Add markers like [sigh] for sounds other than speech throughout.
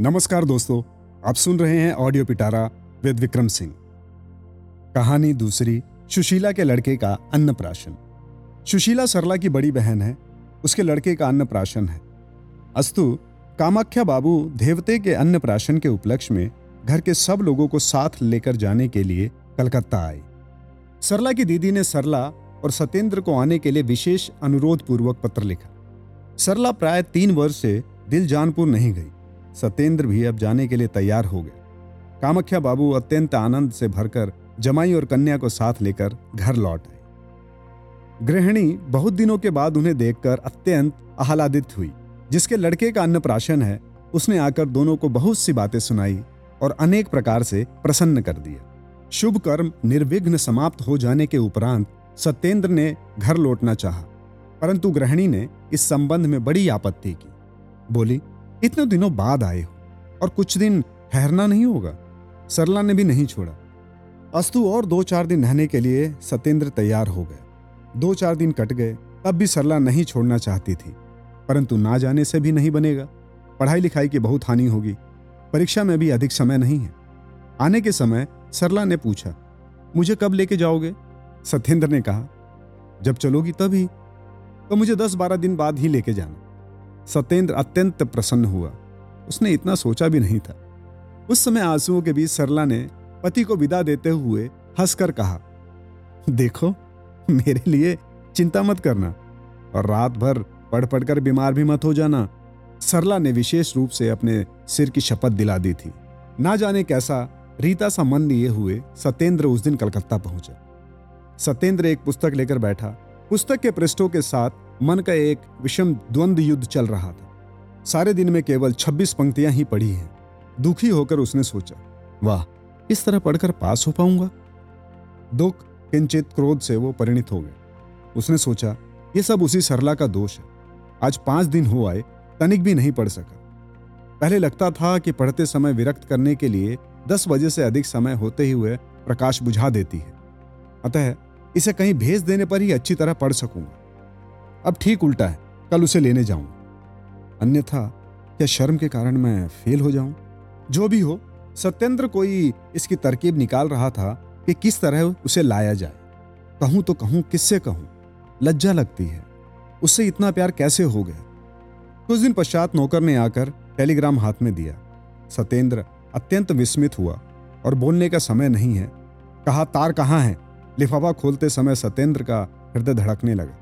नमस्कार दोस्तों, आप सुन रहे हैं ऑडियो पिटारा विद विक्रम सिंह। कहानी दूसरी, सुशीला के लड़के का अन्नप्राशन। सुशीला सरला की बड़ी बहन है, उसके लड़के का अन्नप्राशन है। अस्तु, कामाख्या बाबू देवते के अन्नप्राशन के उपलक्ष्य में घर के सब लोगों को साथ लेकर जाने के लिए कलकत्ता आए। सरला की दीदी ने सरला और सत्येंद्र को आने के लिए विशेष अनुरोध पूर्वक पत्र लिखा। सरला प्राय तीन वर्ष से दिल जानपुर नहीं गई। सत्येंद्र भी अब जाने के लिए तैयार हो गए। कामख्या बाबू अत्यंत आनंद से भरकर जमाई और कन्या को साथ लेकर घर लौट आए। गृहिणी बहुत दिनों के बाद उन्हें देखकर अत्यंत आह्लादित हुई, जिसके लड़के का अन्नप्राशन है, उसने आकर दोनों को बहुत सी बातें सुनाई और अनेक प्रकार से प्रसन्न कर दिया। शुभ कर्म निर्विघ्न समाप्त हो जाने के उपरांत सत्येंद्र ने घर लौटना चाहा, परंतु गृहिणी ने इस संबंध में बड़ी आपत्ति की। बोली इतने दिनों बाद आए हो, और कुछ दिन ठहरना नहीं होगा। सरला ने भी नहीं छोड़ा। अस्तु और दो चार दिन रहने के लिए सत्येंद्र तैयार हो गया। दो चार दिन कट गए, तब भी सरला नहीं छोड़ना चाहती थी, परंतु ना जाने से भी नहीं बनेगा। पढ़ाई लिखाई की बहुत हानि होगी, परीक्षा में भी अधिक समय नहीं है। आने के समय सरला ने पूछा, मुझे कब लेके जाओगे? सत्येंद्र ने कहा, जब चलोगी तभी तो मुझे दस बारह दिन बाद ही लेके जाना। सत्येंद्र अत्यंत प्रसन्न हुआ। उसने इतना सोचा भी नहीं था। उस समय आंसुओं के बीच सरला ने पति को विदा देते हुए हंसकर कहा, देखो, मेरे लिए चिंता मत करना और रात भर पढ़ पढ़कर बीमार भी मत हो जाना। सरला ने विशेष रूप से अपने सिर की शपथ दिला दी थी। ना जाने कैसा रीता सा मन लिए हुए सत्येंद्र उस दिन कलकत्ता पहुँचा। सत्येंद्र एक पुस्तक लेकर बैठा। पुस्तक के पृष्ठों के साथ मन का एक विषम द्वंद्व युद्ध चल रहा था। सारे दिन में केवल 26 पंक्तियाँ ही पढ़ी हैं। दुखी होकर उसने सोचा, वाह, इस तरह पढ़कर पास हो पाऊँगा? दुख, किंचित क्रोध से वो परिणित हो गया उसने सोचा, ये सब उसी सरला का दोष है। आज पाँच दिन हो आए, तनिक भी नहीं पढ़ सका। पहले लगता था कि पढ़ते समय विरक्त करने के लिए दस बजे से अधिक समय होते ही हुए प्रकाश बुझा देती है। अतः इसे कहीं भेज देने पर ही अच्छी तरह पढ़ सकूँगा। अब ठीक उल्टा है, कल उसे लेने जाऊँ अन्यथा, क्या शर्म के कारण मैं फेल हो जाऊँ? जो भी हो, सत्येंद्र कोई इसकी तरकीब निकाल रहा था कि किस तरह उसे लाया जाए। कहूँ तो कहूँ, किससे कहूँ? लज्जा लगती है। उससे इतना प्यार कैसे हो गया? कुछ दिन पश्चात नौकर ने आकर टेलीग्राम हाथ में दिया। सत्येंद्र अत्यंत विस्मित हुआ और बोलने का समय नहीं है। कहा, तार कहाँ है? लिफाफा खोलते समय सत्येंद्र का हृदय धड़कने लगा।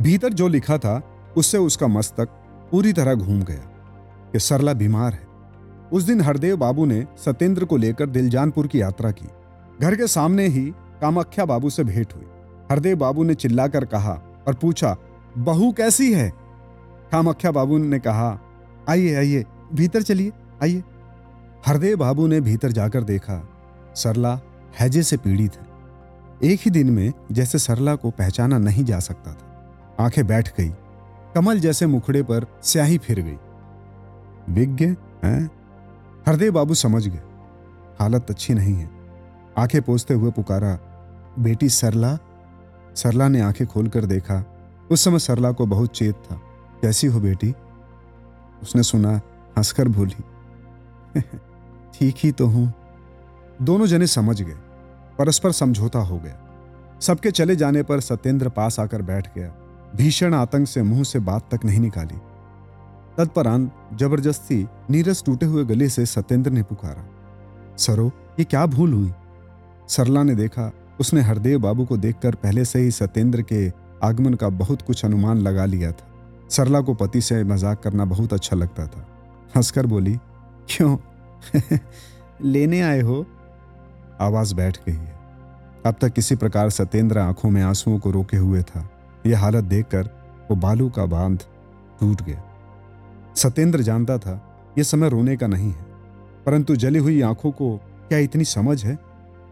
भीतर जो लिखा था, उससे उसका मस्तक पूरी तरह घूम गया कि सरला बीमार है। उस दिन हरदेव बाबू ने सत्येंद्र को लेकर दिलजानपुर की यात्रा की। घर के सामने ही कामाख्या बाबू से भेंट हुई। हरदेव बाबू ने चिल्लाकर कहा और पूछा, बहू कैसी है? कामाख्या बाबू ने कहा, आइए आइए, भीतर चलिए, आइए। हरदेव बाबू ने भीतर जाकर देखा, सरला हैजे से पीड़ित है। एक ही दिन में जैसे सरला को पहचाना नहीं जा सकता था। आँखें बैठ गई। कमल जैसे मुखड़े पर स्याही फिर गई। विज्ञ, हैं? हरदेव बाबू समझ गए। हालत अच्छी नहीं है। आँखें पोसते हुए पुकारा, बेटी सरला? सरला ने आँखें खोलकर देखा। उस समय सरला को बहुत चेत था। कैसी हो बेटी? उसने सुना, हंसकर भूली [laughs] ठीक ही तो हूँ। दोनों जने समझ गए। परस्पर समझौता हो गया। सबके चले जाने पर सत्येंद्र पास आकर बैठ गया। भीषण आतंक से मुँह से बात तक नहीं निकाली। तत्परांत ज़बरदस्ती नीरस टूटे हुए गले से सत्येंद्र ने पुकारा, सरो, ये क्या भूल हुई? सरला ने देखा, उसने हरदेव बाबू को देखकर पहले से ही सत्येंद्र के आगमन का बहुत कुछ अनुमान लगा लिया था। सरला को पति से मज़ाक करना बहुत अच्छा लगता था। हंसकर बोली, क्यों? [laughs] लेने आए हो? आवाज़ बैठ गई है। अब तक किसी प्रकार सत्येंद्र आँखों में आंसुओं को रोके हुए था। यह हालत देखकर वो बालू का बाँध टूट गया। सत्येंद्र जानता था यह समय रोने का नहीं है, परंतु जली हुई आँखों को क्या इतनी समझ है?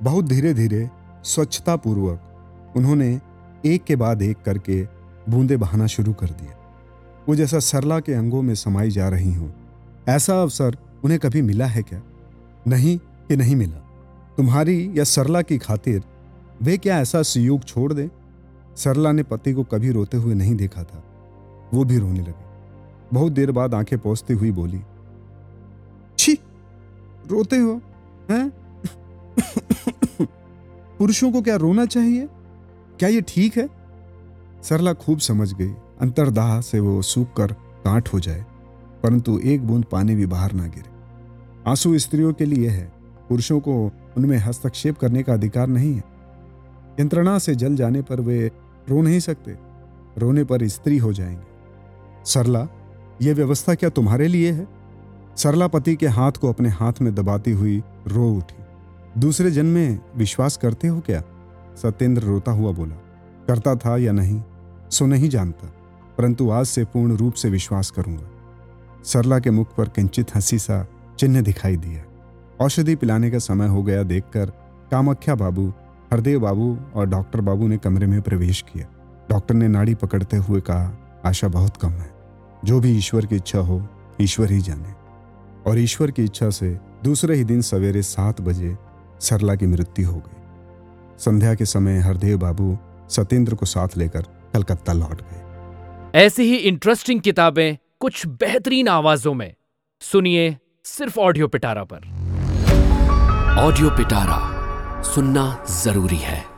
बहुत धीरे धीरे स्वच्छता पूर्वक उन्होंने एक के बाद एक करके बूंदे बहाना शुरू कर दिया वो जैसा सरला के अंगों में समाई जा रही हूँ, ऐसा अवसर उन्हें कभी मिला है क्या? नहीं कि नहीं मिला। तुम्हारी या सरला की खातिर वे क्या ऐसा संयोग छोड़ दें? सरला ने पति को कभी रोते हुए नहीं देखा था। वो भी रोने लगी। बहुत देर बाद आँखें पहुँचती हुई बोली, छी, रोते हो, हैं? पुरुषों को क्या रोना चाहिए? क्या ये ठीक है? सरला खूब समझ गई। अंतरदाह से वो सूख कर कांट हो जाए, परंतु एक बूंद पानी भी बाहर ना गिरे। आँसू स्त्रियों के लिए है। पुरुषों को उनमें हस्तक्षेप करने का अधिकार नहीं है। यंत्रणा से जल जाने पर वे रो नहीं सकते। रोने पर स्त्री हो जाएँगे। सरला यह व्यवस्था क्या तुम्हारे लिए है? सरला पति के हाथ को अपने हाथ में दबाती हुई रो उठी। दूसरे जन्म में विश्वास करते हो क्या? सत्येंद्र रोता हुआ बोला, करता था या नहीं, सो नहीं जानता, परंतु आज से पूर्ण रूप से विश्वास करूँगा। सरला के मुख पर किंचित हँसी सा चिन्ह दिखाई दिया। औषधि पिलाने का समय हो गया देखकर, कामाख्या बाबू हरदेव बाबू और डॉक्टर बाबू ने कमरे में प्रवेश किया। डॉक्टर ने नाड़ी पकड़ते हुए कहा आशा बहुत कम है। जो भी ईश्वर की इच्छा हो ईश्वर ही जाने। और ईश्वर की इच्छा से दूसरे ही दिन सवेरे सात बजे सरला की मृत्यु हो गई। संध्या के समय हरदेव बाबू सतेंद्र को साथ लेकर कलकत्ता लौट गए। ऐसी ही इंटरेस्टिंग किताबें कुछ बेहतरीन आवाजों में। सुनिए सिर्फ़ ऑडियो पिटारा पर। ऑडियो पिटारा सुनना ज़रूरी है।